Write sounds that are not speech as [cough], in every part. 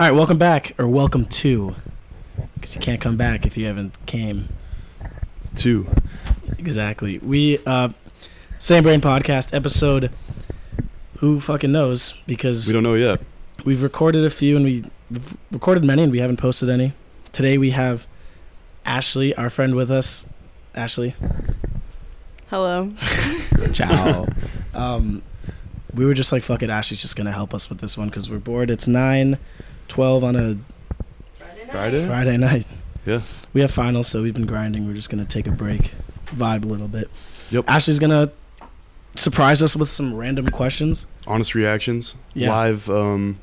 All right, welcome back, or welcome to, because you can't come back if you haven't came. Two. Exactly. We uh, same brain podcast episode. Who fucking knows? Because We don't know yet. we've recorded a few and we, we've recorded many and we haven't posted any. Today we have Ashley, our friend, with us. Ashley, Hello. [laughs] ciao. [laughs] um, we were just like, fuck it. Ashley's just gonna help us with this one because we're bored. It's nine, twelve on a Friday? Friday night. Yeah. We have finals, so we've been grinding. We're just gonna take a break, vibe a little bit. Yep. Ashley's gonna surprise us with some random questions. Honest reactions. Yeah. Live um,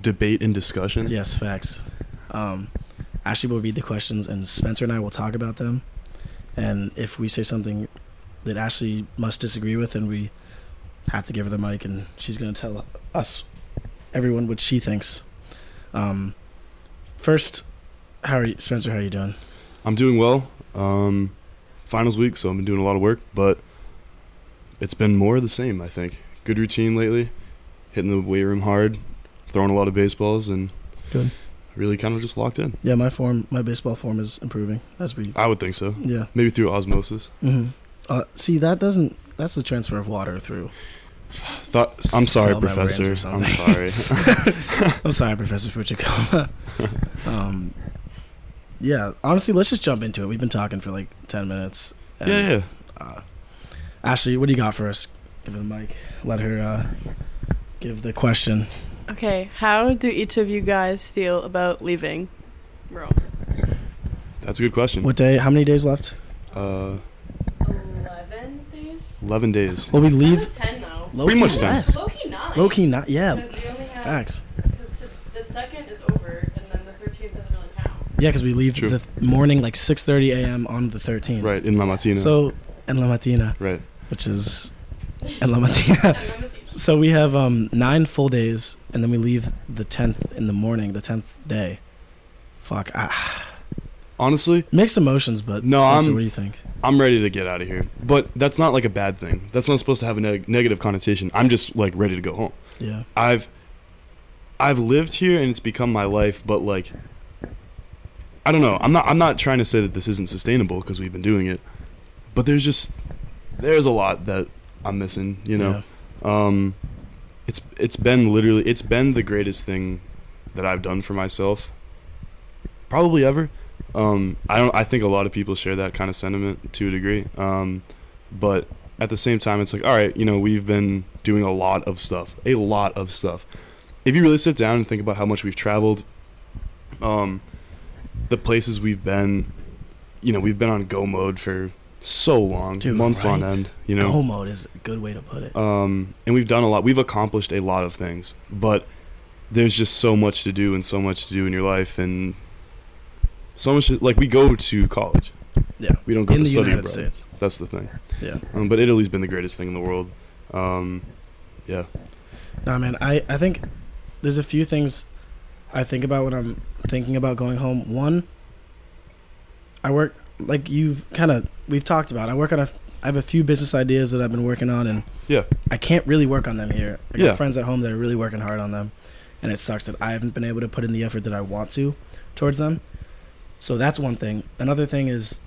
debate and discussion. Yes, facts. Um, Ashley will read the questions, and Spencer and I will talk about them. And if we say something that Ashley must disagree with, then we have to give her the mic, and she's gonna tell us, everyone, what she thinks. Um, first, how are you, Spencer? How are you doing? I'm doing well. Um, finals week, so I've been doing a lot of work, but it's been more of the same, I think. Good routine lately. Hitting the weight room hard, throwing a lot of baseballs, and Good. really kind of just locked in. Yeah, my form, my baseball form is improving as we. I would think so. Yeah. Maybe through osmosis. Mm-hmm. Uh, see, that doesn't. That's the transfer of water through. Thought. I'm sorry, Cell professor. I'm sorry. [laughs] I'm sorry, Professor Fuchikoma. [laughs] um, yeah, honestly, let's just jump into it. We've been talking for like ten minutes. and, yeah, yeah. Uh, Ashley, what do you got for us? Give her the mic. Let her uh, give the question. Okay, how do each of you guys feel about leaving Rome? That's a good question. What day? How many days left? Uh, 11 days? 11 days. Well, we leave. 10 now. Low Pretty key much ten. less. Low key 9. Low key, not yeah. Because you only have. Facts. Because the second is over, and then the 13th doesn't really count. Yeah, because we leave True. the th- morning like 6:30 a.m. on the 13th. Right, in La Matina. So en la matina, right. which is en la matina. And then the So we have um, nine full days, and then we leave the tenth in the morning, the tenth day. Fuck, ah, Honestly, mixed emotions, but No, Spencer, I'm- what do you think? I'm ready to get out of here. But that's not like a bad thing. That's not supposed to have a neg- negative connotation. I'm just like ready to go home. Yeah, I've I've lived here and it's become my life, but like I don't know. I'm not I'm not trying to say that this isn't sustainable because we've been doing it. But there's just there's a lot that I'm missing, you know. Um it's it's been literally it's been the greatest thing that I've done for myself probably ever. Um I don't I think a lot of people share that kind of sentiment to a degree. Um but at the same time it's like all right, you know, we've been doing a lot of stuff. A lot of stuff. If you really sit down and think about how much we've traveled um the places we've been, you know, we've been on go mode for so long, Dude, months on end, you know. Go mode is a good way to put it. Um, and we've done a lot. We've accomplished a lot of things, but there's just so much to do and so much to do in your life, and so much. Like we go to college. yeah, We don't go in to the study United abroad. States. That's the thing. Yeah, Um, but Italy's been the greatest thing in the world. Um, yeah. nah, man, I I think there's a few things I think about when I'm thinking about going home. One, I work like you've kind of we've talked about. I work on a I have a few business ideas that I've been working on, and Yeah. I can't really work on them here. I got Yeah. friends at home that are really working hard on them, and it sucks that I haven't been able to put in the effort that I want to towards them. So that's one thing. Another thing is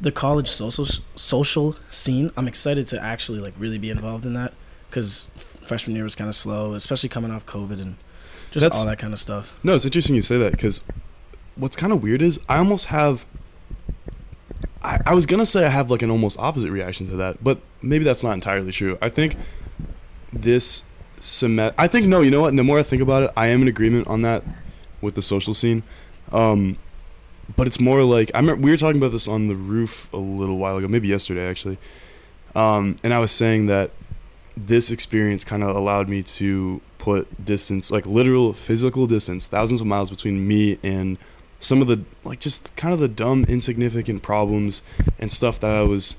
the college social social scene. I'm excited to actually like really be involved in that because freshman year was kind of slow, especially coming off COVID and just That's- all that kind of stuff. No, it's interesting you say that because what's kind of weird is I almost have. I, I was gonna say I have like an almost opposite reaction to that, but maybe that's not entirely true. I think this semester. I think no. You know what? The more I think about it, I am in agreement on that with the social scene. Um, but it's more like I remember we were talking about this on the roof a little while ago, maybe yesterday actually. Um, and I was saying that this experience kind of allowed me to put distance, like literal physical distance, thousands of miles between me and some of the like just kind of the dumb, insignificant problems and stuff that I was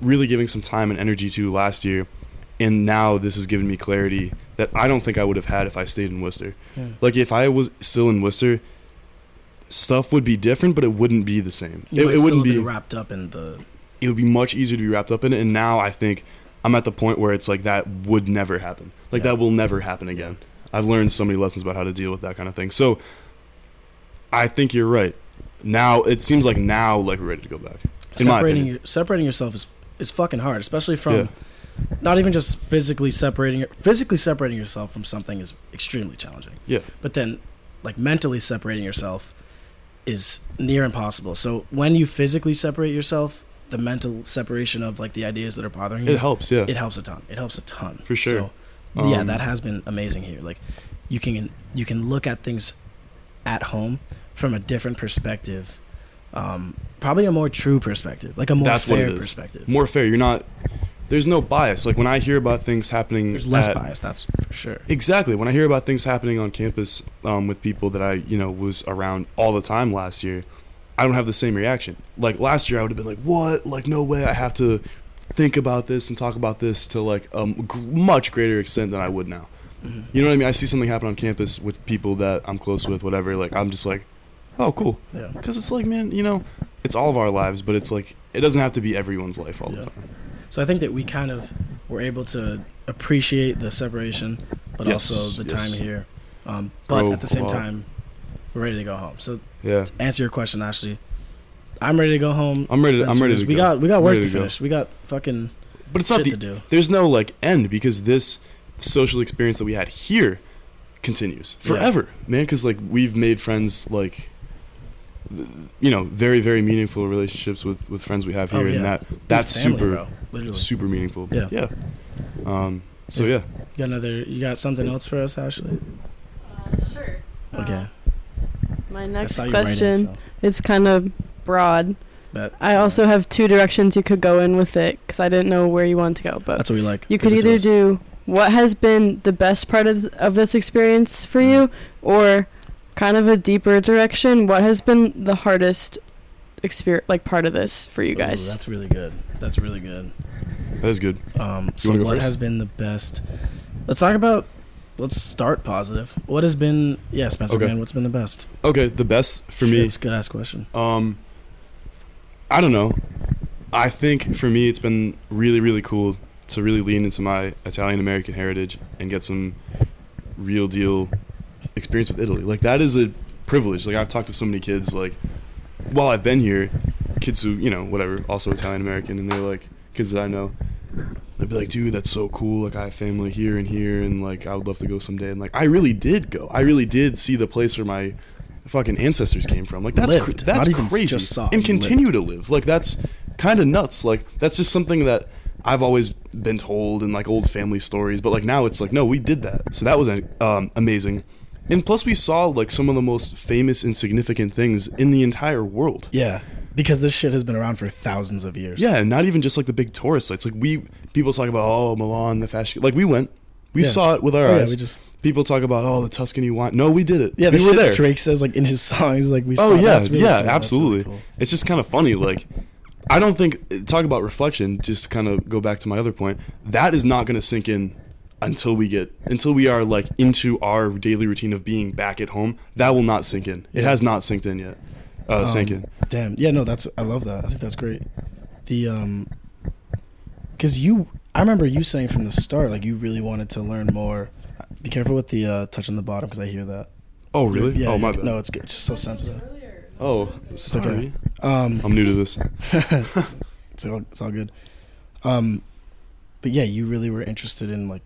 really giving some time and energy to last year. And now this has given me clarity that I don't think I would have had if I stayed in Worcester. Yeah. Like if I was still in Worcester, stuff would be different, but it wouldn't be the same. You it it wouldn't be wrapped up in the it would be much easier to be wrapped up in it. And now I think I'm at the point where it's like that would never happen. Like Yeah. that will never happen again. I've learned so many lessons about how to deal with that kind of thing. So I think you're right. Now it seems like now like we're ready to go back. In separating your, separating yourself is is fucking hard, especially from Yeah. not even just physically separating physically separating yourself from something is extremely challenging. Yeah. But then like mentally separating yourself is near impossible. So when you physically separate yourself, the mental separation of like the ideas that are bothering you, It helps, yeah. it helps a ton. It helps a ton. For sure. So, yeah, Um, that has been amazing here. Like you can you can look at things at home from a different perspective. Um, probably a more true perspective, like a more fair perspective. More fair. You're not there's no bias. Like when I hear about things happening There's less at- bias, that's for sure. Exactly. When I hear about things happening on campus um, with people that I, you know, was around all the time last year, I don't have the same reaction. Like last year, I would have been like, "What? Like, no way! I have to think about this and talk about this to like a um, much greater extent than I would now." Mhm. You know what I mean? I see something happen on campus with people that I'm close with, whatever. Like, I'm just like, "Oh, cool," Yeah. because it's like, man, you know, it's all of our lives, but it's like it doesn't have to be everyone's life all Yeah. the time. So I think that we kind of were able to appreciate the separation, but Yes, also the yes. time here. Um, but Grow at the same time, we're ready to go home. So Yeah. to answer your question, Ashley, I'm ready to go home. I'm ready to- I'm ready to We go. got we got work to to finish. We got fucking But it's not shit the to do. there's no like end because this social experience that we had here continues Yeah. forever, man. Because like we've made friends like, you know, very very meaningful relationships with with friends we have Oh, here, yeah. and that that's Family, super bro. Literally. super meaningful. Yeah. yeah. Um. So Yeah. yeah, You got another? You got something else for us, Ashley? Uh, sure. Okay. My next saw you writing, question so is kind of broad. bet. I also have two directions you could go in with it because I didn't know where you wanted to go. But That's what we like. you could Give either do what has been the best part of, of this experience for you, or kind of a deeper direction. What has been the hardest experience, like part of this for you Ooh, guys? that's really good. That's really good. that is good. Um, so go what first? has been the best? Let's talk about. Let's start positive. What has been? Yeah, Spencer. Okay. Man, what's been the best? Okay, the best for Shit, me. it's a good ass question. Um, I don't know. I think for me, it's been really, really cool to really lean into my Italian American heritage and get some real deal experience with Italy. Like that is a privilege. Like I've talked to so many kids, like while I've been here, kids who you know whatever, also Italian American, and they're like kids that I know. They'd be like, dude, that's so cool. Like, I have family here and here, and like, I would love to go someday. And like, I really did go. I really did see the place where my fucking ancestors came from. Like, that's cr- that's not crazy, just saw, and continue to live. Like, that's kind of nuts. Like, that's just something that I've always been told in like old family stories. But like now, it's like, no, we did that. So that was um, amazing. And plus, we saw like some of the most famous and significant things in the entire world. Yeah, because this shit has been around for thousands of years. Yeah, and not even just like the big tourist sites. Like we people talk about oh Milan, the fashion. Like we went, we Yeah. saw it with our Oh, yeah, eyes. we just people talk about oh the Tuscany wine. No, we did it. yeah. The we shit were there. Drake says like in his [laughs] songs, like we. Oh saw, yeah, really yeah, cool. Absolutely. really cool. It's just kind of funny. Like I don't think talk about reflection. Just kind of go back to my other point. That is not going to sink in until we get until we are like into our daily routine of being back at home. That will not sink in. It has not synced in yet. Uh, Um, in. Damn. Yeah. No. That's. I love that. I think that's great. The um. Because you, I remember you saying from the start, like you really wanted to learn more. Be careful with the uh, touch on the bottom because I hear that. Oh really? Yeah. oh my bad. No, it's. It's just so sensitive. Oh, It's okay. sorry. Um, I'm new to this. [laughs] it's all it's all good. Um, but yeah, you really were interested in like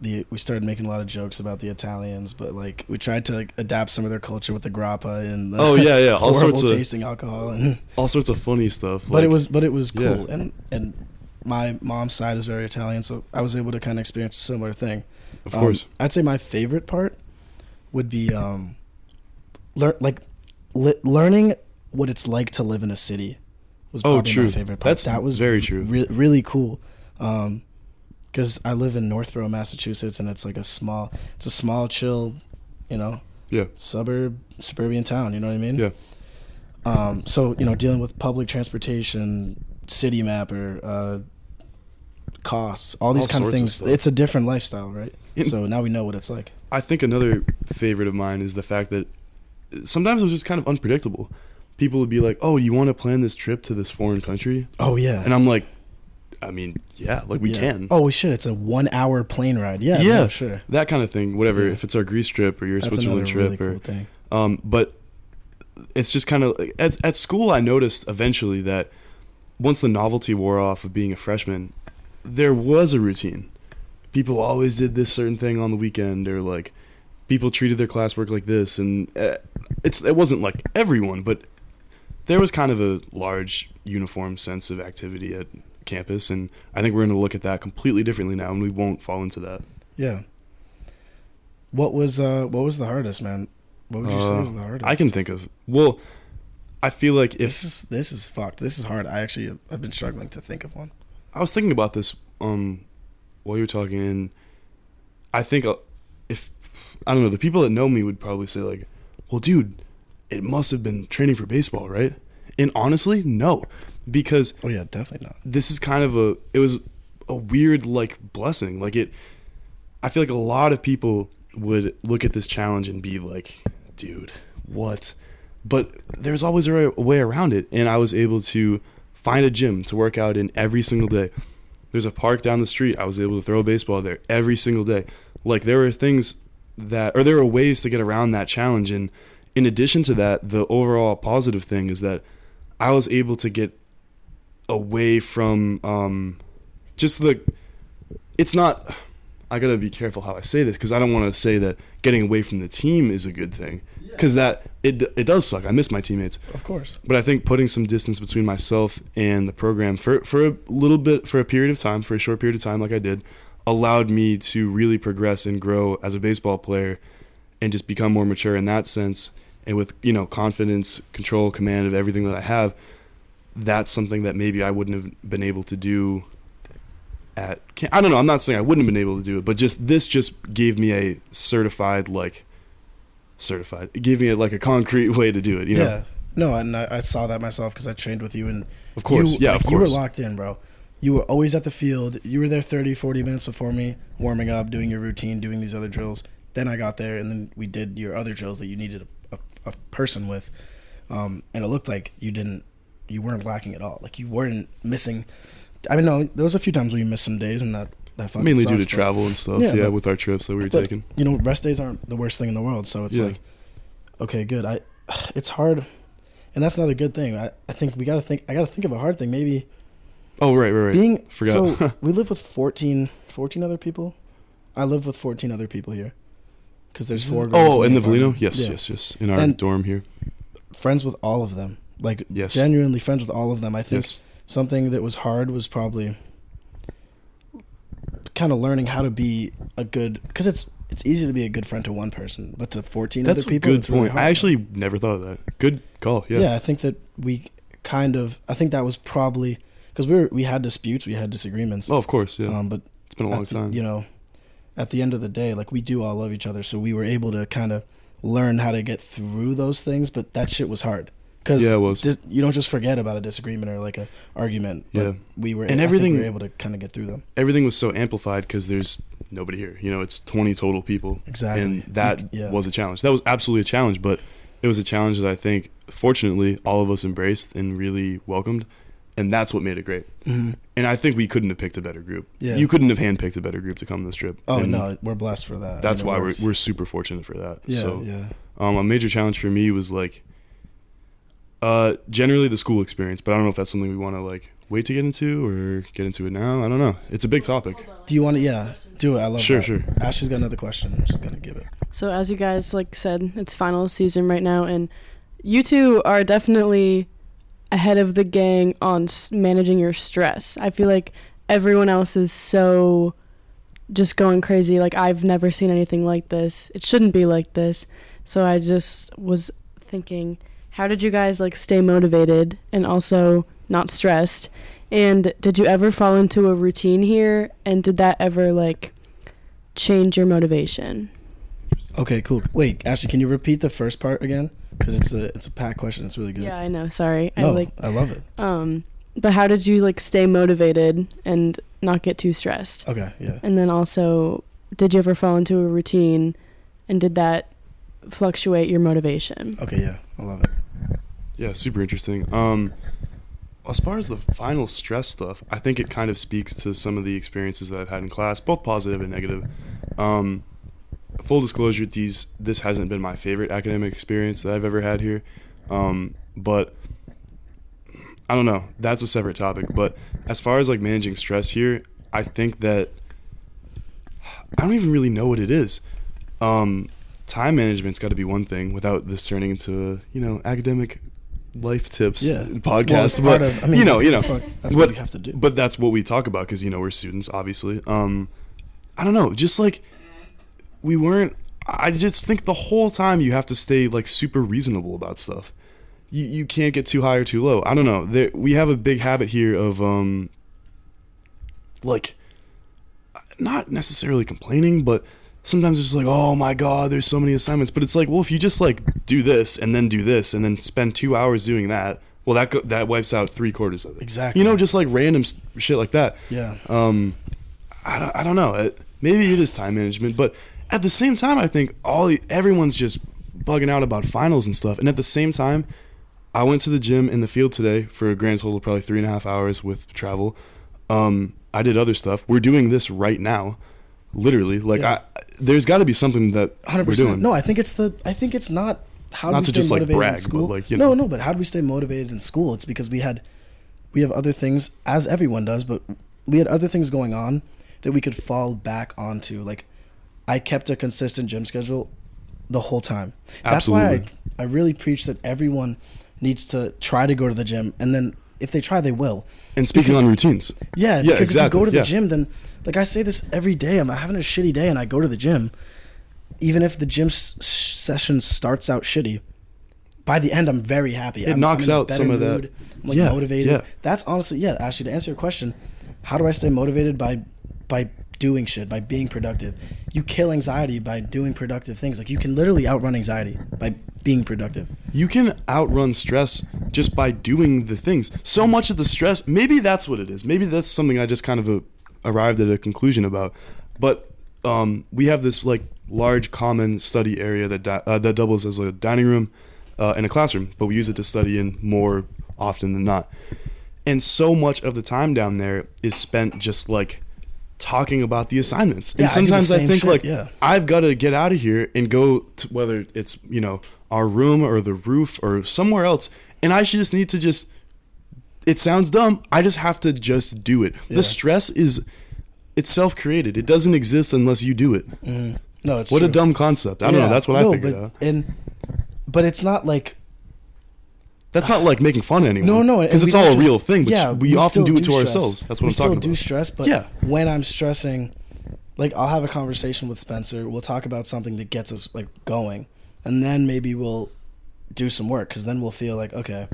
the. We started making a lot of jokes about the Italians, but like we tried to like, adapt some of their culture with the grappa and the Oh yeah, yeah. [laughs] All sorts of tasting alcohol and. all sorts of funny stuff. but it was but it was Yeah. cool and and my mom's side is very Italian, so I was able to kind of experience a similar thing. of Um, course. I'd say my favorite part would be um, learn like li- learning what it's like to live in a city. Was Oh, true. my favorite part. That's that was very true. Re- really cool. Um, because I live in Northborough, Massachusetts, and it's like a small, it's a small, chill, you know, Yeah. suburb, suburban town. You know what I mean? Yeah. Um, so you know, dealing with public transportation, Citymapper, uh, costs, all these All kind of sorts of things. it's a different lifestyle, right? And- so now we know what it's like. I think another favorite of mine is the fact that sometimes it was just kind of unpredictable. People would be like, "Oh, you want to plan this trip to this foreign country?" Oh yeah. And I'm like, I mean, yeah, like we Yeah. can. Oh shit! It's a one-hour plane ride. Yeah. Yeah. no, sure. That kind of thing. Whatever. Yeah. If it's our Greece trip or your That's Switzerland trip really or cool thing. Um, but it's just kind of at at school. I noticed eventually that once the novelty wore off of being a freshman, there was a routine. People always did this certain thing on the weekend, or like people treated their classwork like this, and uh, it's it wasn't like everyone, but there was kind of a large uniform sense of activity at campus, and I think we're going to look at that completely differently now, and we won't fall into that. Yeah. What was uh what was the hardest, man? What would you say Uh, was the hardest? I can think of well. I feel like if This is this is fucked. This is hard. I actually I've been struggling to think of one. I was thinking about this um while you were talking, and I think uh, if I don't know, the people that know me would probably say like, "Well, dude, it must have been training for baseball, right?" And honestly, no, because Oh yeah, definitely not. this is kind of a it was a weird like blessing. Like it, I feel like a lot of people would look at this challenge and be like, "Dude, what?" But there's always a way around it, and I was able to find a gym to work out in every single day. There's a park down the street. I was able to throw a baseball there every single day. Like there were things that, or there were ways to get around that challenge. And in addition to that, the overall positive thing is that I was able to get away from um, just the. It's not. I gotta be careful how I say this because I don't want to say that getting away from the team is a good thing because that it it does suck. I miss my teammates, Of course. but I think putting some distance between myself and the program for for a little bit for a period of time, for a short period of time, like I did, allowed me to really progress and grow as a baseball player, and just become more mature in that sense. And with you know confidence, control, command of everything that I have, that's something that maybe I wouldn't have been able to do. At I don't know. I'm not saying I wouldn't have been able to do it, but just this just gave me a certified like certified. It gave me a, like a concrete [laughs] way to do it. You know? yeah. No, and I, I saw that myself because I trained with you and Of course. you, yeah, like, of You were locked in, bro. You were always at the field. You were there 30, 40 minutes before me, warming up, doing your routine, doing these other drills. Then I got there, and then we did your other drills that you needed a, a, a person with. Um, and it looked like you didn't, you weren't lacking at all. Like you weren't missing. I mean, no, there was a few times where you missed some days, and that that fucking Mainly due to travel and stuff. Yeah, Yeah, but- with our trips that we were but, taking. You know, rest days aren't the worst thing in the world. So it's Yeah. like, okay, good. I, it's hard, and that's another good thing. I, I think we got to think. I got to think of a hard thing. Maybe Oh right, right, right. being Forgot. so [laughs] we live with 14, 14 other people. I live with fourteen other people here, because there's four. girls oh, in the Volino? Yes, Yeah. yes, yes. In our And- dorm here. Friends with all of them. Like Yes. genuinely friends with all of them. I think Yes. something that was hard was probably kind of learning how to be a good because it's it's easy to be a good friend to one person, but to fourteen That's other a people, good it's really point. hard. I actually never thought of that. Good call. Yeah. yeah. I think that we kind of I think that was probably because we were we had disputes, we had disagreements, Oh, of course. Yeah. um, but it's been a long time. you know, at the end of the day, like we do all love each other, so we were able to kind of learn how to get through those things. But that shit was hard because Yeah, it was. you don't just forget about a disagreement or like a argument. But Yeah. we were And everything- we were able to kind of get through them. Everything was so amplified because there's nobody here. You know, it's 20 total people. Exactly. And that c- yeah. was a challenge. That was absolutely a challenge, but it was a challenge that I think, fortunately, all of us embraced and really welcomed. And that's what made it great. Mhm. And I think we couldn't have picked a better group. Yeah. You couldn't have handpicked a better group to come on this trip. Oh And no, we're blessed for that. I That's mean, why we're, we're super fortunate for that. yeah so, yeah Um, a major challenge for me was like, uh, generally the school experience, but I don't know if that's something we want to like wait to get into or get into it now. I don't know. It's a big topic. Do you want to? Yeah, do it. I love Sure, that. sure. Ashley's got another question. She's gonna give it. So as you guys like said, it's final season right now, and you two are definitely ahead of the gang on s- managing your stress. I feel like everyone else is so just going crazy. Like I've never seen anything like this. It shouldn't be like this. So I just was thinking, how did you guys like stay motivated and also not stressed? And did you ever fall into a routine here? And did that ever like change your motivation? Okay, cool. Wait, Ashley, can you repeat the first part again? Because it's a it's a packed question. It's really good. Yeah, I know. Sorry. I like I love it. um but how did you like stay motivated and not get too stressed? Okay, yeah. And then also did you ever fall into a routine and did that fluctuate your motivation? Okay, yeah. I love it. Yeah, super interesting. Um, as far as the final stress stuff, I think it kind of speaks to some of the experiences that I've had in class, both positive and negative. Um, full disclosure, these this hasn't been my favorite academic experience that I've ever had here, um, but I don't know. That's a separate topic. But as far as like managing stress here, I think that I don't even really know what it is. Um, time management's got to be one thing without this turning into a, you know academic life tips Yeah. Podcast. it's but of- I mean, you know, that's you know, that's but, what we have to do. But that's what we talk about because you know we're students, obviously. Um, I don't know, just like we weren't. I just think the whole time you have to stay like super reasonable about stuff. You you can't get too high or too low. I don't know. There, we have a big habit here of um, like not necessarily complaining, but sometimes it's like, oh my god, there's so many assignments. But it's like, well, if you just like do this and then do this and then spend two hours doing that, well, that go- that wipes out three quarters of it. Exactly. You know, just like random s- shit like that. Yeah. Um, I don't, I don't know. It, maybe it is time management, but at the same time, I think all everyone's just bugging out about finals and stuff. And at the same time, I went to the gym in the field today for a grand total of probably three and a half hours with travel. Um, I did other stuff. We're doing this right now, literally. Like, Yeah. I, there's got to be something that Hundred we're doing. percent. No, I think it's the. I think it's not how do we to stay just, like, motivated brag, in school. like, you no, no, but how do we stay motivated in school? It's because we had, we have other things as everyone does, but we had other things going on that we could fall back onto. Like, I kept a consistent gym schedule the whole time. That's why I, I really preach that everyone needs to try to go to the gym, and then if they try, they will. And speaking on routines, Yeah, Yeah, because exactly, if you go to the yeah. gym, then like I say this every day, I'm having a shitty day and I go to the gym. Even if the gym s- session starts out shitty, by the end I'm very happy. It I'm, knocks I'm out some of that- I'm like Yeah, motivated. yeah. That's honestly yeah. Actually, to answer your question, how do I stay motivated by by doing shit by being productive? You kill anxiety by doing productive things. Like you can literally outrun anxiety by being productive. you can outrun stress just by doing the things. So much of the stress, maybe that's what it is. Maybe that's something I just kind of uh, arrived at a conclusion about. But um, we have this like large common study area that di- uh, that doubles as a dining room uh, and a classroom, but we use it to study in more often than not. And so much of the time down there is spent just like talking about the assignments. Yeah, and I sometimes I, same think shit, like yeah. I've got to get out of here and go to whether it's you know our room or the roof or somewhere else, and I should just need to just. It sounds dumb. I just have to just do it. Yeah. The stress is, it's self created. It doesn't exist unless you do it. Mhm. No, it's What a dumb concept. I don't know. That's what I figured but, out. And but it's not like That's not like making fun of anyone. No, no, because it's all don't a real thing. But yeah, we, often still do it to stress. ourselves. That's what we I'm talking about. We still do stress, but Yeah. when I'm stressing, like I'll have a conversation with Spencer. We'll talk about something that gets us like going, and then maybe we'll do some work because then we'll feel like okay,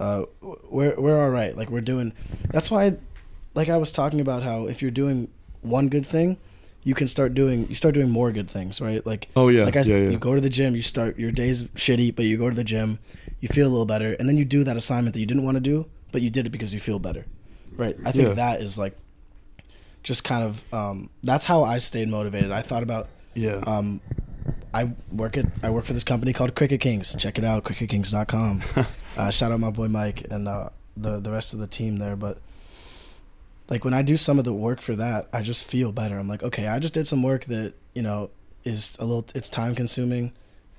uh, we're we're all right. Like we're doing. That's why, like I was talking about how if you're doing one good thing. You can start doing. You start doing more good things, right? Like Oh, yeah, like I, yeah, yeah. you go to the gym. You start your day's shitty, but you go to the gym. You feel a little better, and then you do that assignment that you didn't want to do, but you did it because you feel better, right? I think Yeah. that is like just kind of um, that's how I stayed motivated. I thought about Yeah. um, I work at I work for this company called Cricket Kings. Check it out, cricketkings.com. [laughs] uh, shout out my boy Mike and uh, the the rest of the team there. But like when I do some of the work for that, I just feel better. I'm like, okay, I just did some work that you know is a little it's time consuming,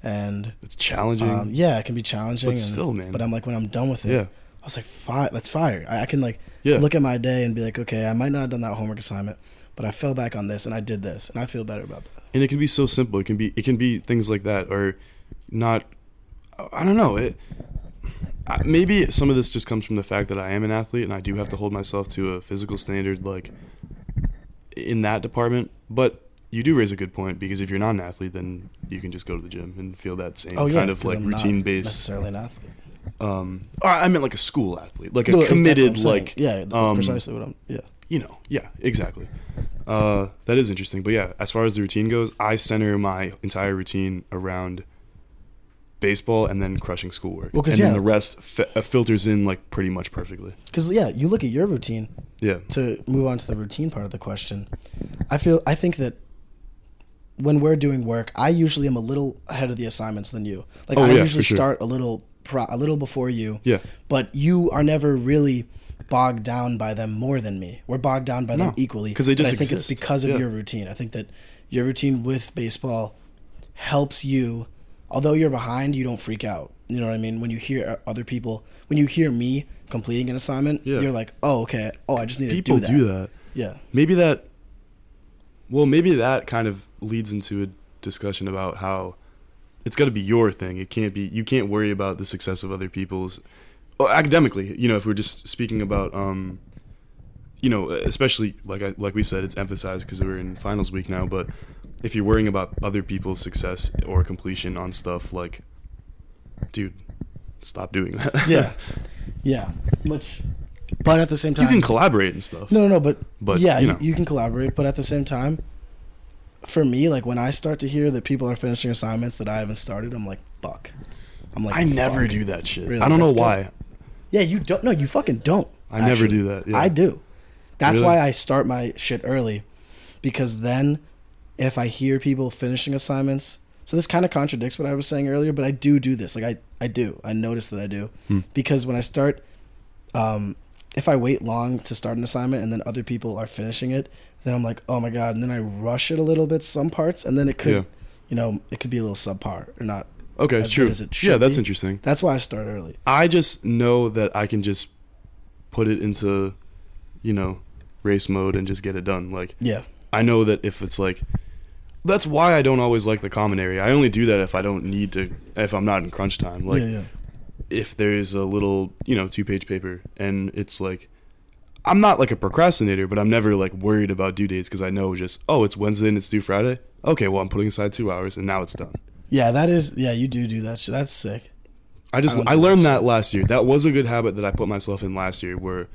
and it's challenging. um, yeah, it can be challenging. But and- still, man. But I'm like when I'm done with it, yeah. I was like, fire, that's fire. I, I can like Yeah. look at my day and be like, okay, I might not have done that homework assignment, but I fell back on this and I did this, and I feel better about that. and it can be so simple. It can be it can be things like that, or not. I don't know. It maybe some of this just comes from the fact that I am an athlete and I do have to hold myself to a physical standard, like in that department. But you do raise a good point because if you're not an athlete, then you can just go to the gym and feel that same Oh yeah, kind of like I'm not routine based. necessarily an athlete. Um, or I meant like a school athlete, like a No, that's what I'm committed, like yeah, um, precisely what I'm. Yeah, you know, yeah, exactly. Uh, that is interesting. But yeah, as far as the routine goes, I center my entire routine around baseball and then crushing schoolwork. Well, and then the rest fi- uh, filters in like pretty much perfectly. because yeah, you look at your routine Yeah. to move on to the routine part of the question. I feel I think that when we're doing work, I usually am a little ahead of the assignments than you. Like Oh, I yeah, usually sure. start a little pro, a little before you, Yeah. but you are never really bogged down by them more than me. We're bogged down by them equally. Because they just I think it's because of Yeah. your routine. I think that your routine with baseball helps you. Although you're behind, you don't freak out. You know what I mean? When you hear other people, when you hear me completing an assignment, Yeah. you're like, "Oh, okay. Oh, I just need People to do that." People do that. Yeah. Maybe that. Well, maybe that kind of leads into a discussion about how it's got to be your thing. It can't be. You can't worry about the success of other people's. Well, academically, you know, if we're just speaking about, um, you know, especially like I, like we said, it's emphasized because we're in finals week now. But if you're worrying about other people's success or completion on stuff, like, dude, stop doing that. Yeah. [laughs] yeah. Much, but at the same time, you can collaborate and stuff. No, no, no, but, But, yeah, you know. you can collaborate. But at the same time, for me, like when I start to hear that people are finishing assignments that I haven't started, I'm like, fuck. I'm like, I never fuck. do that shit. Really? I don't know That's good. why. Yeah, you don't. No, you fucking don't. I never do that, yeah. I do. That's Really? why I start my shit early, because then, if I hear people finishing assignments, so this kind of contradicts what I was saying earlier, but I do do this. Like I, I do. I notice that I do, Hmm. because when I start, um, if I wait long to start an assignment and then other people are finishing it, then I'm like, oh my god, and then I rush it a little bit some parts, and then it could, Yeah. you know, it could be a little subpar or not. Okay, as true. good as it yeah, that's be. interesting. That's why I start early. I just know that I can just put it into, you know, race mode and just get it done. Like Yeah. I know that if it's like that's why I don't always like the common area. I only do that if I don't need to if I'm not in crunch time. Like yeah, yeah. if there's a little, you know, two-page paper and it's like I'm not like a procrastinator, but I'm never like worried about due dates because I know just oh, it's Wednesday and it's due Friday. Okay, well, I'm putting aside 2 hours and now it's done. Yeah, that is. Yeah, you do do that. That's sick. I just I I, learned that that last year. That was a good habit that I put myself in last year. Where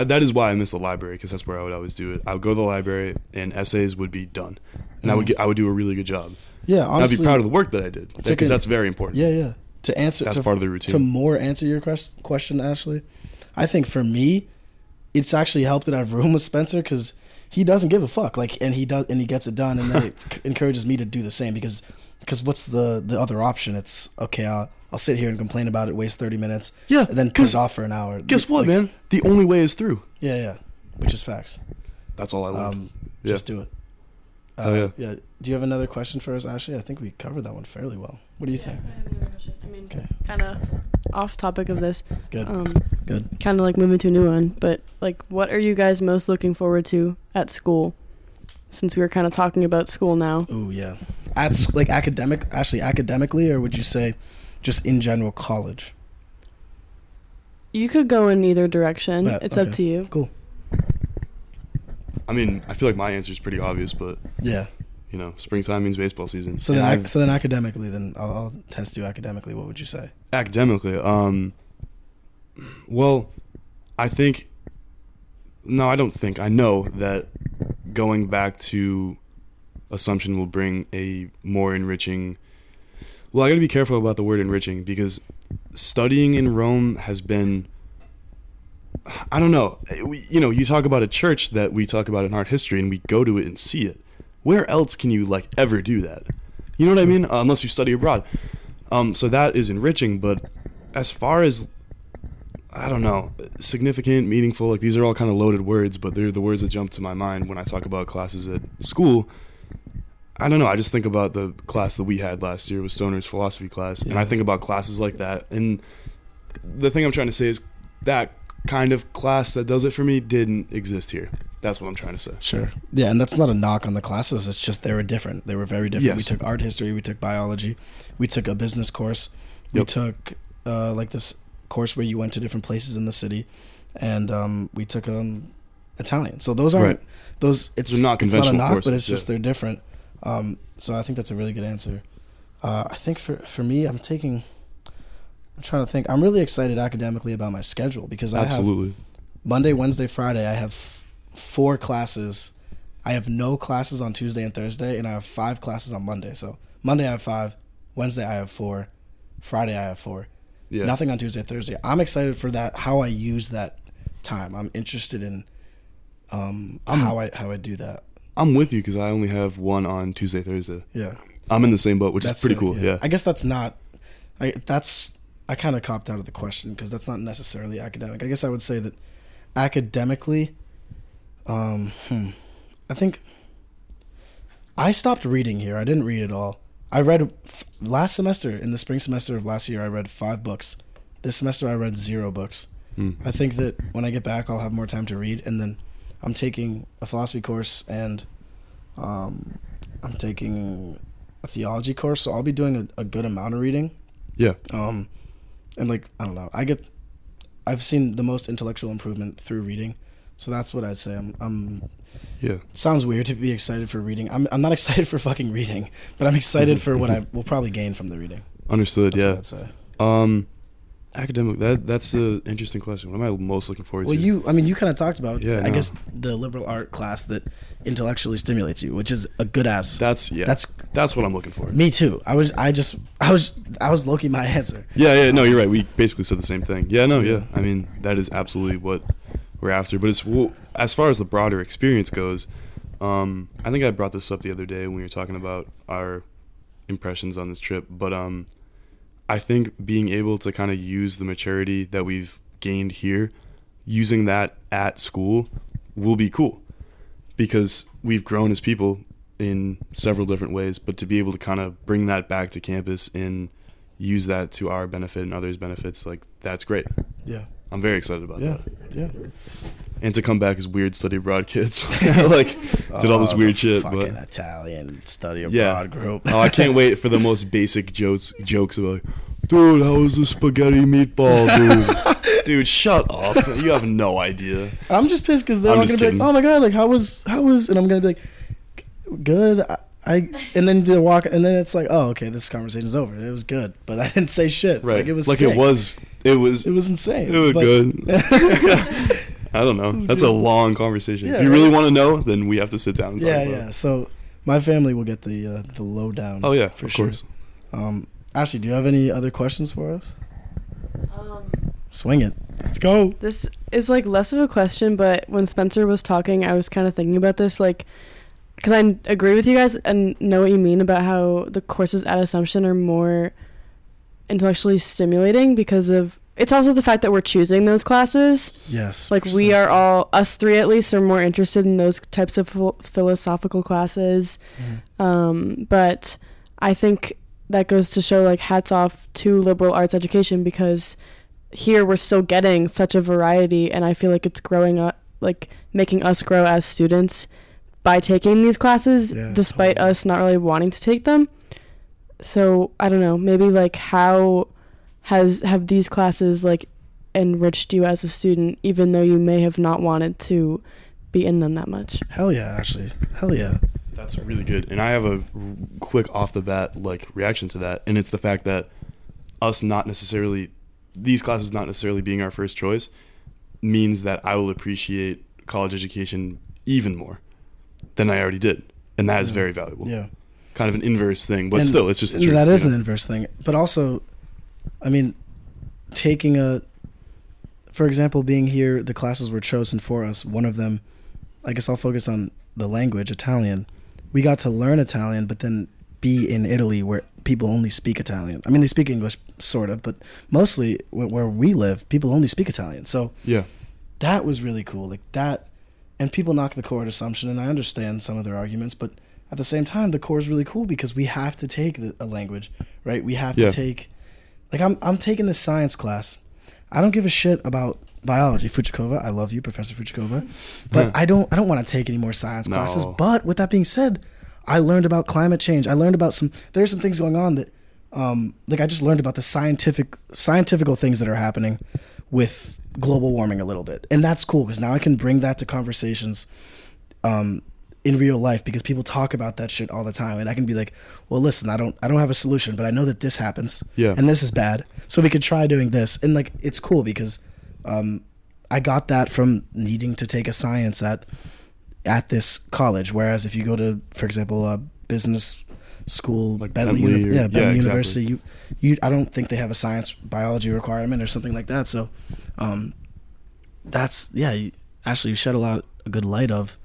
I, that is why I miss the library because that's where I would always do it. I would go to the library and essays would be done, and I would Mhm. get I would do a really good job. Yeah, honestly. I'd be proud of the work that I did because that's very important. Yeah, yeah. To answer That's to, part of the routine. to more answer your quest- question, Ashley, I think for me, it's actually helped that I've room with Spencer because he doesn't give a fuck. Like, and he does, and he gets it done, and then it [laughs] encourages me to do the same because, because what's the the other option? It's okay. I'll I'll sit here and complain about it, waste thirty minutes, Yeah, and then put 'cause it off for an hour. Guess what, Like, man? The only way is through. Yeah, yeah. Which is facts. That's all I learned. Um, Yeah. Just do it. Uh, Oh, yeah. yeah. Do you have another question for us, Ashley? I think we covered that one fairly well. What do you think? I I mean, Okay. kind of off topic of this. Good. Um, Good. kind of like moving to a new one, but like, what are you guys most looking forward to at school? Since we were kind of talking about school now. Ooh, yeah. At like academic, actually academically, or would you say just in general college? You could go in either direction. Bet, it's up to you. Cool. I mean, I feel like my answer is pretty obvious, but Yeah. you know, springtime means baseball season. So then, And ac- I've- so then academically, then I'll, I'll test you academically. What would you say? academically um well i think no i don't think i know that going back to assumption will bring a more enriching well i gotta be careful about the word enriching because studying in rome has been i don't know we, you know you talk about a church that we talk about in art history and we go to it and see it. Where else can you like ever do that? You know what i mean? Uh, unless you study abroad. Um, so that is enriching, but as far as I don't know, significant, meaningful, like these are all kind of loaded words, but they're the words that jump to my mind when I talk about classes at school. I don't know. I just think about the class that we had last year with Stoner's philosophy class, and I think about classes like that. And the thing I'm trying to say is that kind of class that does it for me didn't exist here. That's what I'm trying to say. Sure. Yeah, and that's not a knock on the classes. It's just they were different. They were very different. We took art history. We took biology. We took a business course. We Yep. took uh, like this course where you went to different places in the city, and um, we took um, Italian. So those aren't Right. those. It's They're not it's not a conventional knock, but it's just yeah. they're different. Um, so I think that's a really good answer. Uh, I think for for me, I'm taking. I'm trying to think. I'm really excited academically about my schedule because I have Monday, Wednesday, Friday, I have f- four classes. I have no classes on Tuesday and Thursday, and I have five classes on Monday. So Monday I have five, Wednesday I have four, Friday I have four. Yeah. Nothing on Tuesday, Thursday. I'm excited for that. How I use that time. I'm interested in um, I'm- how I how I do that. I'm with you because I only have one on Tuesday, Thursday. Yeah, I'm in the same boat, which That's is pretty sick, cool. Yeah. I guess that's not. I, that's I kind of copped out of the question because that's not necessarily academic. I guess I would say that academically, um, hmm, I think I stopped reading here. I didn't read at all. I read f- last semester in the spring semester of last year. I read five books. This semester I read zero books. Hmm. I think that when I get back, I'll have more time to read, and then I'm taking a philosophy course and um, I'm taking a theology course, so I'll be doing a, a good amount of reading. Yeah. Um, and like I don't know, I get, I've seen the most intellectual improvement through reading, so that's what I'd say. I'm, I'm. Yeah. Sounds weird to be excited for reading. I'm, I'm not [laughs] excited for fucking reading, but I'm excited [laughs] for what I will probably gain from the reading. Understood. That's yeah. what I'd say. Um, academic. That that's an interesting question. What am I most looking forward to? Well, you, I mean, you kind of talked about, Yeah, I no. guess, the liberal art class that intellectually stimulates you, which is a good ass. That's yeah. That's that's what I'm looking for. me too. I was, I just, I was, I was looking my answer. Yeah, yeah, no, you're right. We basically said the same thing. Yeah, no, yeah. I mean, that is absolutely what we're after. But it's well, as far as the broader experience goes. Um, I think I brought this up the other day when we were talking about our impressions on this trip. But um, I think being able to kind of use the maturity that we've gained here, using that at school, will be cool because we've grown as people in several different ways. But to be able to kind of bring that back to campus and use that to our benefit and others' benefits, like that's great. Yeah. I'm very excited about Yeah. that. Yeah. And to come back as weird study abroad kids, [laughs] like did all this Oh, weird shit. Fucking But Italian study abroad yeah, group. oh, I can't wait for the most [laughs] basic jokes. Jokes about, dude, how was the spaghetti meatball, dude? [laughs] dude, shut up. You have no idea. I'm just pissed because they're I'm all gonna be like, "Oh my god, like how was how was?" And I'm gonna be like, "Good." I, I and then they walk, and then it's like, "Oh, okay, this conversation's over. It was good, but I didn't say shit. Right? Like it was like sick. it was. It was. It was insane. It was but- good. [laughs] I don't know. That's good. a long conversation. Yeah, if you really right. want to know, then we have to sit down and talk yeah, about yeah. it. So my family will get the uh, the lowdown. Oh yeah, for of sure. course. Um, Ashley, do you have any other questions for us? Um, Swing it. Let's go. This is like less of a question, but when Spencer was talking, I was kind of thinking about this, like, because I agree with you guys and know what you mean about how the courses at Assumption are more intellectually stimulating because of it's also the fact that we're choosing those classes. Yes. Like we are all us three at least are more interested in those types of phil- philosophical classes. Mhm. Um, but I think that goes to show like hats off to liberal arts education because here we're still getting such a variety and I feel like it's growing up like making us grow as students by taking these classes Yeah, despite totally. us not really wanting to take them. So I don't know, maybe like how has have these classes like enriched you as a student even though you may have not wanted to be in them that much? Hell yeah, actually, Hell yeah. That's really good. And I have a r- quick off the bat like reaction to that, and it's the fact that us not necessarily these classes not necessarily being our first choice means that I will appreciate college education even more than I already did, and that is Yeah. very valuable. Yeah. Kind of an inverse thing, but And still, it's just the truth. That is you an inverse thing. But also, I mean, taking a, for example, being here, the classes were chosen for us. One of them, I guess I'll focus on the language, Italian. We got to learn Italian, but then be in Italy where people only speak Italian. I mean, they speak English, sort of, but mostly where we live, people only speak Italian. So Yeah, that was really cool. Like that, and people knock the core at Assumption, and I understand some of their arguments, but at the same time, the core is really cool because we have to take the, a language, right? We have Yeah. to take, like I'm I'm taking this science class. I don't give a shit about biology, Fujikova. I love you, Professor Fujikova, but. I don't I don't want to take any more science classes. But with that being said, I learned about climate change. I learned about some. There's some things going on that, um, like I just learned about the scientific scientifical things that are happening with global warming a little bit, and that's cool because now I can bring that to conversations, um, in real life because people talk about that shit all the time, and I can be like, well, listen, I don't I don't have a solution, but I know that this happens, Yeah. and this is bad, so we could try doing this, and like it's cool because, um, I got that from needing to take a science at at this college. Whereas if you go to, for example, a business school, Like Bentley, Bentley Uni- or- yeah, yeah, Bentley exactly. University, you, you, I don't think they have a science biology requirement or something like that. So, um, that's yeah. You, actually, you shed a lot, a good light of,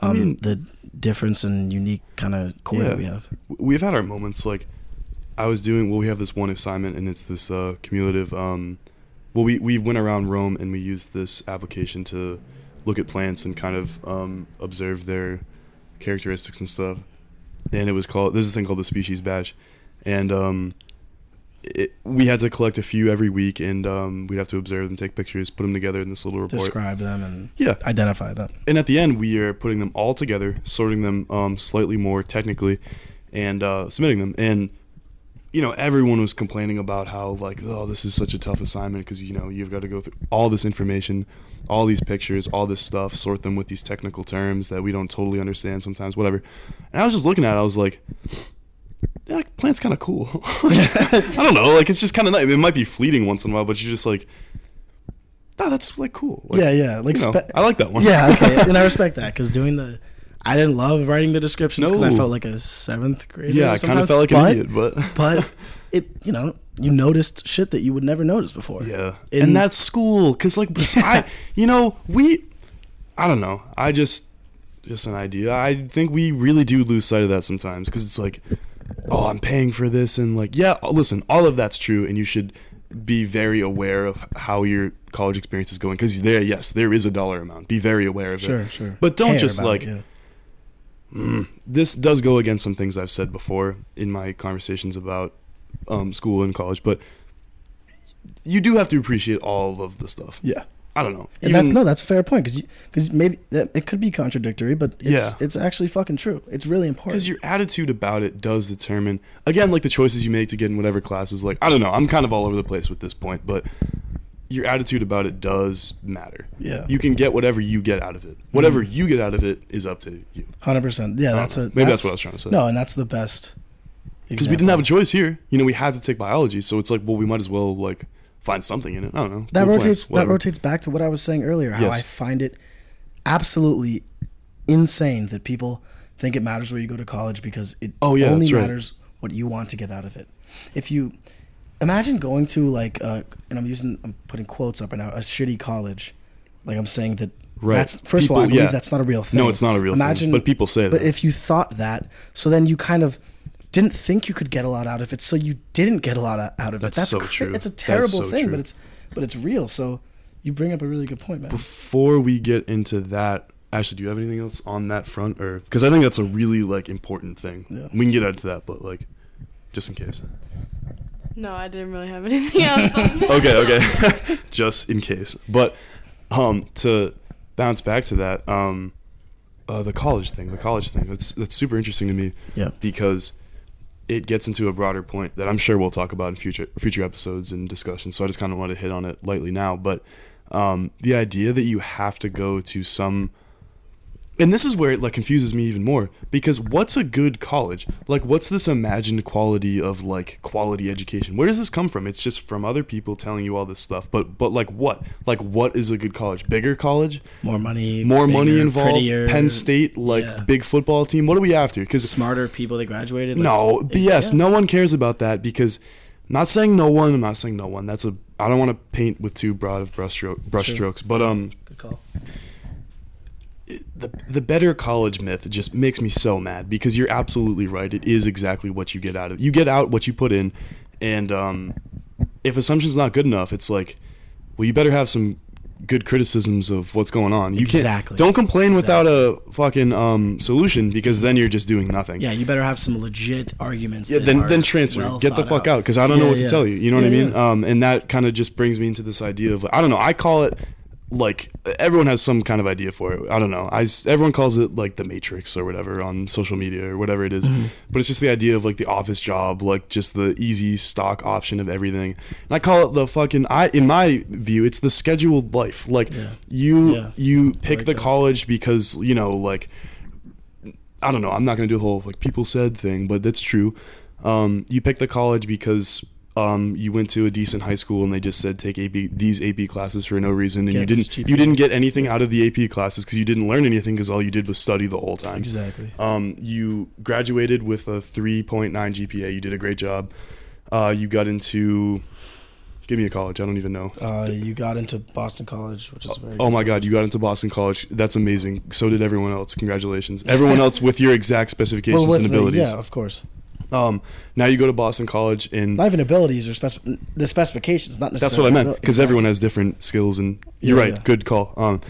I um, mean- the difference and unique kind of core Yeah. that we have. we've had our moments like I was doing well. We have this one assignment, and it's this uh, cumulative. Um, well, we we went around Rome, and we used this application to look at plants and kind of um, observe their characteristics and stuff. And it was called. There's this thing called the species badge, and um, it, we had to collect a few every week, and um, we'd have to observe them, take pictures, put them together in this little report. Describe them and Yeah, identify them. and at the end, we are putting them all together, sorting them um, slightly more technically, and uh, submitting them. And you know, everyone was complaining about how like, oh, this is such a tough assignment because you know you've got to go through all this information, all these pictures, all this stuff, sort them with these technical terms that we don't totally understand sometimes, whatever. And I was just looking at it, I was like. Yeah, like, plant's kind of cool. [laughs] [laughs] I don't know, like it's just kind of nice. It might be fleeting once in a while, but you're just like, oh, that's like cool. Like, yeah, yeah. Like you know, spe- I like that one. yeah, [laughs] okay, and I respect that because doing the, I didn't love writing the descriptions because I felt like a seventh grader. Yeah, I kind of felt like an idiot, but But it, you know, you noticed shit that you would never notice before. yeah, In- and that's school because like I, you know, we, I don't know, I just, just an idea. I think we really do lose sight of that sometimes because it's like, oh, I'm paying for this, and like, yeah, listen, all of that's true, and you should be very aware of how your college experience is going because there, yes, there is a dollar amount. Be very aware of it. Sure, sure. But don't Care just, like, it, yeah. Mm. This does go against some things I've said before in my conversations about um, school and college, but you do have to appreciate all of the stuff. yeah. I don't know. And that's no, that's a fair point because because maybe it could be contradictory, but it's Yeah. it's actually fucking true. It's really important. because your attitude about it does determine again like the choices you make to get in whatever classes like i don't know i'm kind of all over the place with this point but your attitude about it does matter Yeah. you can get whatever you get out of it whatever mm-hmm. you get out of it is up to you Hundred percent. Yeah, I that's know. a Maybe that's what I was trying to say. No, and that's the best. because we didn't have a choice here you know we had to take biology so it's like well we might as well like find something in it i don't know that Cool rotates that rotates back to what I was saying earlier. How Yes. I find it absolutely insane that people think it matters where you go to college because it Oh, yeah, only right. matters what you want to get out of it. If you imagine going to like uh, and I'm using I'm putting quotes up right now a shitty college, like I'm saying that Right. that's first of all I believe yeah. that's not a real thing. No, it's not a real thing, imagine, but people say But that. But if you thought that, so then you kind of didn't think you could get a lot out of it, so you didn't get a lot out of That's it. That's so cra- true. It's a terrible so thing, true. but it's but it's real. So you bring up a really good point, man. before we get into that Ashley, do you have anything else on that front, or because I think that's a really like important thing. Yeah. We can get into that, but like, just in case. No, I didn't really have anything else. on [laughs] okay, okay, [laughs] just in case. But um, to bounce back to that, um, uh, the college thing, the college thing, that's that's super interesting to me Yeah. because it gets into a broader point that I'm sure we'll talk about in future future episodes and discussions. So I just kind of want to hit on it lightly now, but um, the idea that you have to go to some and this is where it like confuses me even more because what's a good college like what's this imagined quality of like quality education where does this come from it's just from other people telling you all this stuff but but like what like what is a good college bigger college More money, more money involved prettier, penn state like yeah. big football team what are we after because smarter people that graduated. like, no, yes, yeah. no one cares about that because I'm not saying no one, I'm not saying no one. That's a I don't want to paint with too broad of brushstroke brushstrokes, but um Good call. The the better college myth just makes me so mad because you're absolutely right. It is exactly what you get out of. You get out what you put in and um if assumption's not good enough, it's like well you better have some good criticisms of what's going on. You Exactly. can't don't complain without a fucking um solution because then you're just doing nothing. Yeah, you better have some legit arguments. Yeah, then then transfer. well Get the fuck out because I don't know Yeah, what to tell you. You know what I mean? yeah. Um, and that kind of just brings me into this idea of I don't know. I call it like everyone has some kind of idea for it. I don't know. I everyone calls it like the Matrix or whatever on social media or whatever it is. Mm-hmm. But it's just the idea of like the office job, like just the easy stock option of everything. And I call it the fucking. I in my view, it's the scheduled life. Like Yeah. you Yeah. you pick like the that. college because you know like I don't know. I'm not gonna do the whole like people said thing, but that's true. Um, you pick the college because um, you went to a decent high school and they just said take AP these AP classes for no reason, and Get you didn't you didn't get anything out of the AP classes because you didn't learn anything because all you did was study the whole time. Exactly. Um, you graduated with a 3.9 GPA. You did a great job. Uh, you got into give me a college. I don't even know. Uh, you got into Boston College, which is very. Oh my God, you got into Boston College. That's amazing. So did everyone else. Congratulations. Everyone [laughs] else with your exact specifications well, and the- abilities. yeah, of course. Um, now you go to Boston College, and Not even abilities or spec- the specifications. Not that's necessarily. what I meant because exactly. everyone has different skills, and you're Yeah, right. yeah. Good call. Um,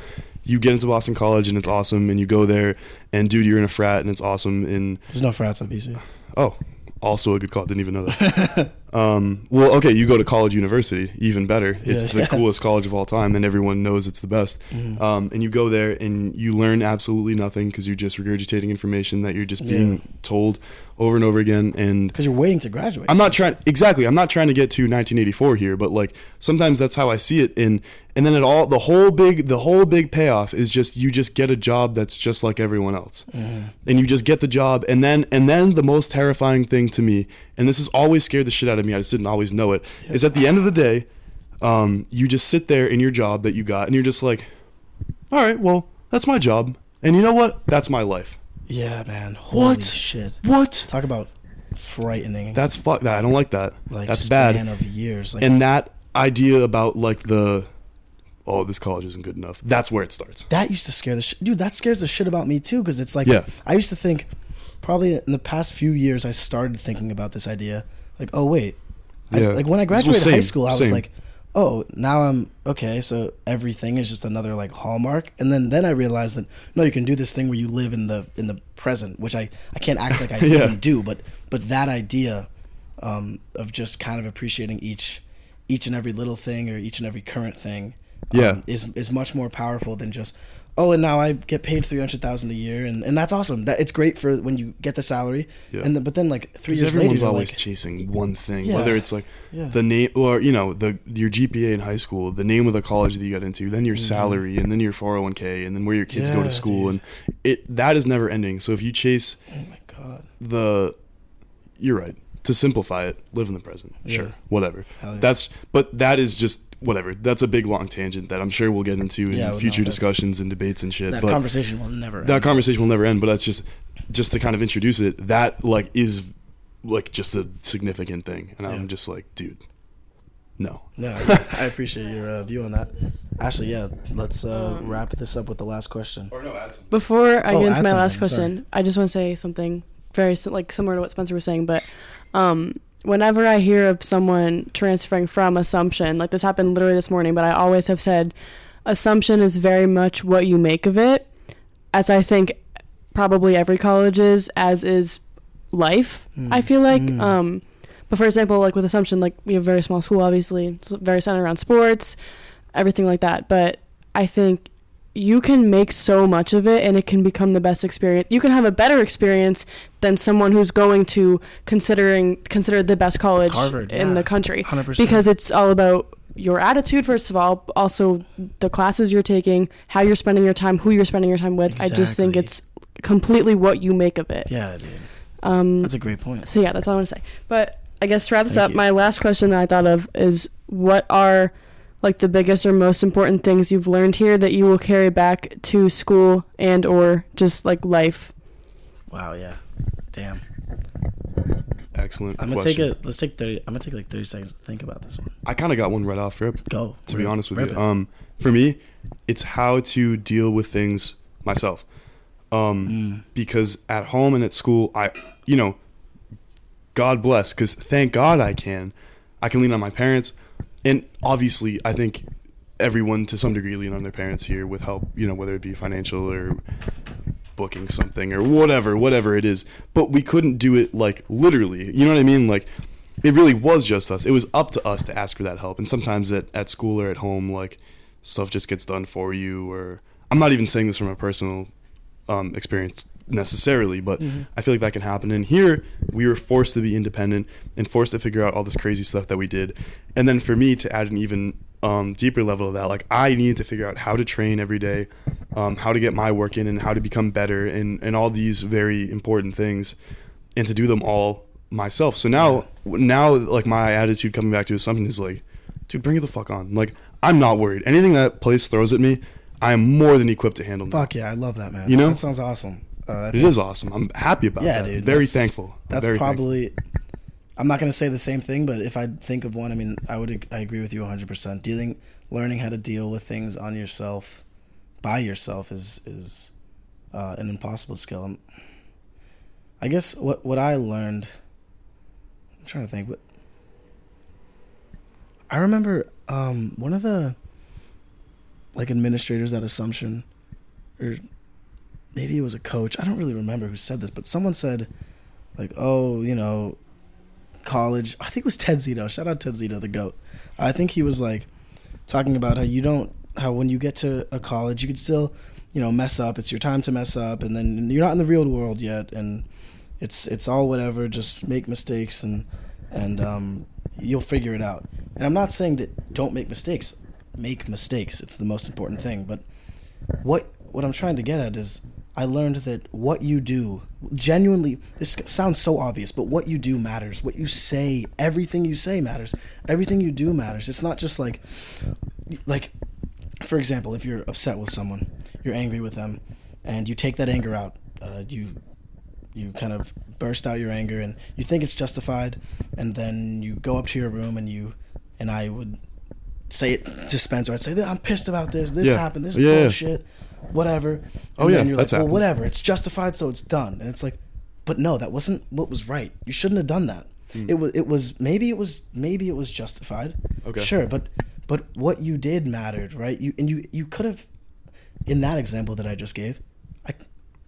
you get into Boston College, and it's awesome, and you go there, and dude, you're in a frat, and it's awesome, and There's no frats at BC. oh, also a good call. Didn't even know that. [laughs] um, well, okay, you go to college university, even better. It's Yeah, the yeah. coolest college of all time, and everyone knows it's the best. Mhm. Um, and you go there and you learn absolutely nothing because you're just regurgitating information that you're just being Yeah. told over and over again. And Because you're waiting to graduate. I'm not trying exactly. I'm not trying to get to 1984 here, but like sometimes that's how I see it. And and then it all the whole big the whole big payoff is just you just get a job that's just like everyone else, Mhm. and you just get the job. And then and then the most terrifying thing to me, and this has always scared the shit out of me. I just didn't always know it. Is at the end of the day, um, you just sit there in your job that you got, and you're just like, all right, well that's my job, and you know what? That's my life. Yeah, man. Holy What? shit? What? Talk about frightening. That's fuck that. I don't like that. like that's span bad. of years. Like, and that idea about like the oh this college isn't good enough that's where it starts that used to scare the shit. Dude, that scares the shit about me too. Because it's like, Yeah. I used to think, probably in the past few years, I started thinking about this idea. Like, oh wait, I- like when I graduated high school, I was like, oh, now I'm okay. So everything is just another like hallmark. And then then I realized that no, you can do this thing where you live in the in the present, which I I can't act like I [laughs] Yeah. do. But but that idea um, of just kind of appreciating each each and every little thing or each and every current thing um, Yeah. is is much more powerful than just oh and now I get paid three hundred thousand a year and, and that's awesome that it's great for when you get the salary Yeah. and then, but then like three years later everyone's you're always like chasing one thing Yeah. whether it's like Yeah. the name or you know the your gpa in high school the name of the college that you got into then your salary and then your 401k and then where your kids go Mm-hmm. To school dude. and it that is never ending so if you chase oh my god the you're right to simplify it live in the present Yeah. sure whatever yeah. that's but that is just whatever that's a big long tangent that i'm sure we'll get into in Yeah, well, future that's- discussions and debates and shit that but conversation will never that end. conversation will never end but that's just just to kind of introduce it that like is like just a significant thing and Yeah. i'm just like dude no no [laughs] I appreciate your uh, view on that Ashley yeah let's uh, Um, wrap this up with the last question or no that's Before I Oh, get into my last something, question, I just want to say something very like similar to what Spencer was saying. But um, whenever I hear of someone transferring from Assumption, like this happened literally this morning, but I always have said Assumption is very much what you make of it, as I think probably every college is, as is life. I feel like. Mm. Um, but for example, like with Assumption, like we have a very small school, obviously, it's very centered around sports, everything like that. But I think you can make so much of it and it can become the best experience. You can have a better experience than someone who's going to considering considered the best college Harvard, in yeah. the country 100% because it's all about your attitude first of all, also the classes you're taking, how you're spending your time, who you're spending your time with. I just think it's completely what you make of it. yeah dude Um that's a great point so yeah, that's all I want to say. But I guess to wrap this Thank up, you. my last question that I thought of is what are like the biggest or most important things you've learned here that you will carry back to school and or just like life? wow yeah damn excellent I'm gonna question. take it let's take 30 I'm gonna take like 30 seconds to think about this one i kind of got one right off rip go to be honest with you it. um for me it's how to deal with things myself um Mm. because at home and at school i you know god bless because thank god i can i can lean on my parents and obviously i think everyone to some degree lean on their parents here with help you know whether it be financial or booking something or whatever whatever it is. But we couldn't do it like literally. You know what i mean? Like it really was just us. It was up to us to ask for that help. And sometimes at, at school or at home like stuff just gets done for you or i'm not even saying this from a personal um, experience necessarily but Mhm. i feel like that can happen. And here we were forced to be independent and forced to figure out all this crazy stuff that we did. And then for me to add an even um, deeper level of that like i needed to figure out how to train every day um, how to get my work in and how to become better and, and all these very important things and to do them all myself. So now now like my attitude coming back to something is like dude bring it the fuck on. Like i'm not worried. Anything that place throws at me i am more than equipped to handle fuck yeah I love that man. You know? that sounds awesome uh, it is awesome. I'm happy about yeah that. dude very that's- thankful. That's very thankful. probably i'm not going to say the same thing but if i think of one i mean i would i agree with you 100% dealing learning how to deal with things on yourself by yourself is is uh, an impossible skill. Um, i guess what what i learned I'm trying to think, but I remember um, one of the like administrators at Assumption, or maybe it was a coach. I don't really remember who said this, but someone said, like, oh, you know, college. I think it was Ted Zito. Shout out Ted Zito, the goat. I think he was like talking about how you don't, how when you get to a college, you could still, you know, mess up. It's your time to mess up, and then you're not in the real world yet, and it's it's all whatever. Just make mistakes and and um, you'll figure it out. And I'm not saying that don't make mistakes. Make mistakes. It's the most important thing. But what what I'm trying to get at is I learned that what you do genuinely this sounds so obvious, but what you do matters. What you say, everything you say matters. Everything you do matters. It's not just like like for example, if you're upset with someone, you're angry with them, and you take that anger out. Uh, you you kind of burst out your anger and you think it's justified and then you go up to your room and you and I would say it to Spencer I'd say I'm pissed about this this Yeah. happened this is Yeah. bullshit whatever and Oh, yeah, you're that's like well happened. whatever it's justified so it's done and it's like but no that wasn't what was right you shouldn't have done that hmm. it was it was maybe it was maybe it was justified Okay. sure but but what you did mattered right you and you you could have in that example that I just gave, I,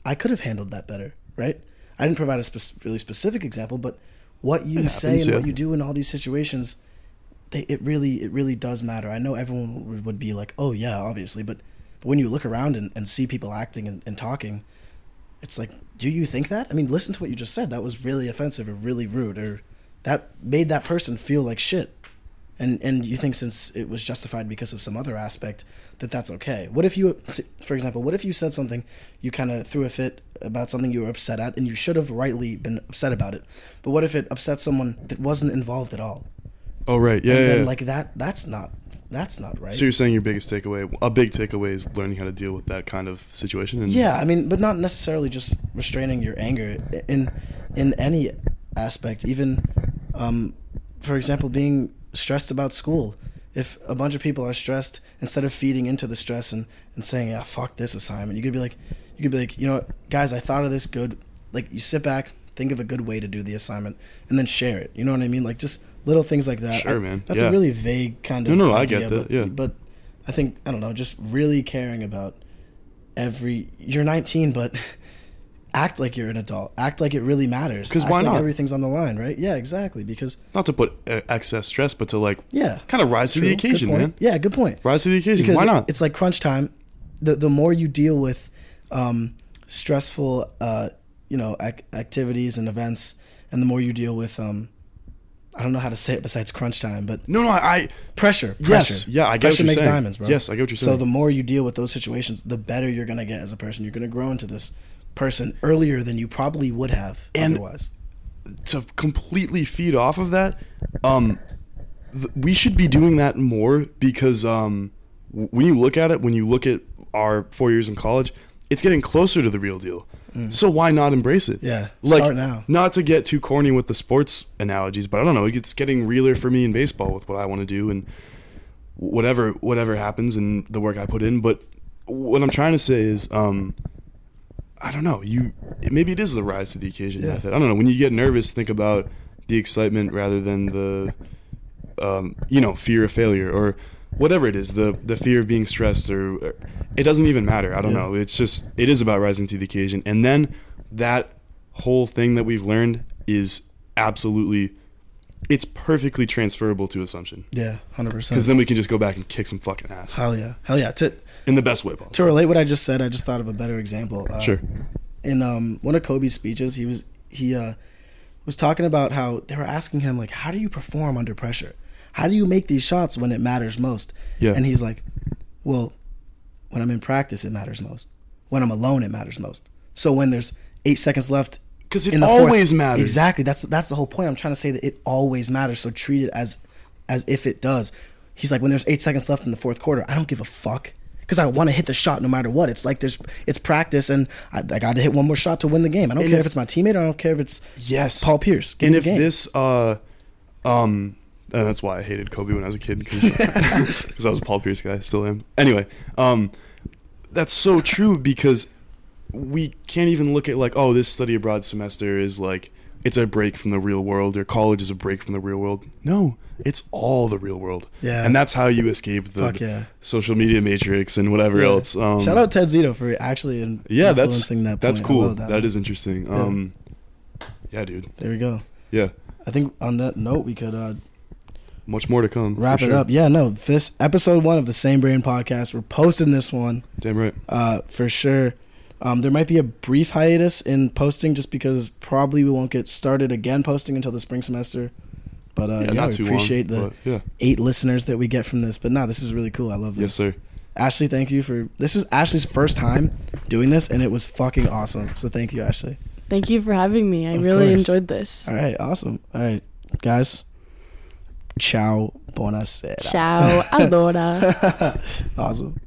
I could have handled that better, right? I didn't provide a spec- really specific example, but what you It say happens, and yeah. what you do in all these situations, they, it really it really does matter. I know everyone would be like, oh yeah, obviously, but, but when you look around and, and see people acting and, and talking, it's like, do you think that? I mean, listen to what you just said. That was really offensive or really rude, or that made that person feel like shit and and you think since it was justified because of some other aspect that that's okay what if you for example what if you said something you kind of threw a fit about something you were upset at and you should have rightly been upset about it but what if it upset someone that wasn't involved at all Oh right, yeah. and yeah, then yeah. like that that's not that's not right so you're saying your biggest takeaway, a big takeaway, is learning how to deal with that kind of situation. And Yeah, I mean, but not necessarily just restraining your anger in in any aspect. Even, um, for example, being stressed about school. If a bunch of people are stressed, instead of feeding into the stress and, and saying, "Yeah, fuck this assignment," you could be like, you could be like, you know, what, guys, I thought of this good. Like, you sit back, think of a good way to do the assignment, and then share it. You know what I mean? Like just little things like that. Sure, I- man. That's Yeah. a really vague kind of. no, I idea, get that, But, yeah. but I think I don't know, just really caring about every. You're 19, but [laughs] act like you're an adult. Act like it really matters. Because why like not? Everything's on the line, right? Yeah, exactly. Because not to put uh, excess stress, but to like yeah, kind of rise to the occasion, man. Yeah, good point. Rise to the occasion. Because Why not? It's like crunch time. The the more you deal with um, stressful, uh, you know, ac- activities and events, and the more you deal with, um, I don't know how to say it besides crunch time, but no, no, I, I pressure. Yes, pressure. yeah, I get what pressure you're makes saying. diamonds, bro. Yes, I get what you're saying. So the more you deal with those situations, the better you're gonna get as a person. You're gonna grow into this person earlier than you probably would have And- otherwise. to completely feed off of that, um, th- we should be doing that more because um, w- when you look at it, when you look at our four years in college, it's getting closer to the real deal. So why not embrace it? Mm. Yeah, like start now. not to get too corny with the sports analogies, but I don't know. It's getting realer for me in baseball with what I want to do and whatever whatever happens and the work I put in. But what I'm trying to say is, um, I don't know. You maybe it is the rise to the occasion Yeah. method. I don't know. When you get nervous, think about the excitement rather than the, um, you know, fear of failure or whatever it is. The the fear of being stressed or, or- it doesn't even matter. I don't Yeah. know. It's just it is about rising to the occasion. And then that whole thing that we've learned is absolutely, it's perfectly transferable to assumption. Yeah, hundred percent. Because then we can just go back and kick some fucking ass hell yeah, hell yeah. To in the best way possible. to relate what I just said, I just thought of a better example. Uh, Sure. in um, one of Kobe's speeches, he was he uh, was talking about how they were asking him like, "How do you perform under pressure? How do you make these shots when it matters most?" Yeah. And he's like, "Well, when I'm in practice, it matters most. When I'm alone, it matters most. So when there's eight seconds left, because it the fourth- always matters. Exactly. That's that's the whole point. I'm trying to say that it always matters. So treat it as as if it does. He's like, when there's eight seconds left in the fourth quarter, I don't give a fuck because I want to hit the shot no matter what. It's like there's it's practice, and I, I got to hit one more shot to win the game. I don't And care if- if it's my teammate. I don't care if it's Yes. Paul Pierce. And if this, uh, um, and that's why I hated Kobe when I was a kid because I [laughs] was a Paul Pierce guy, still am. Anyway, um, that's so true because we can't even look at like, oh, this study abroad semester is like it's a break from the real world or college is a break from the real world. No, it's all the real world. Yeah. And that's how you escape the Fuck yeah. social media matrix and whatever Yeah. else. Um, Shout out Ted Zito for actually in, Yeah, that's influencing that. that's point. I cool. that one. is interesting. Yeah. Um, yeah, dude. There we go. Yeah, I think on that note, we could uh, much more to come. wrap it sure. up. Yeah, no, this episode one of the Same Brain podcast. We're posting this one Damn right. uh, for sure. Um, there might be a brief hiatus in posting just because probably we won't get started again posting until the spring semester. But uh, yeah, yeah, not we appreciate long. the yeah. eight listeners that we get from this. But no, this is really cool. I love this. Yes, sir. Ashley, thank you for this was Ashley's first time doing this, and it was fucking awesome. So thank you, Ashley. Thank you for having me. I Of really course. enjoyed this. All right, awesome. All right, guys. Ciao, buonasera. Ciao, allora. awesome. [laughs]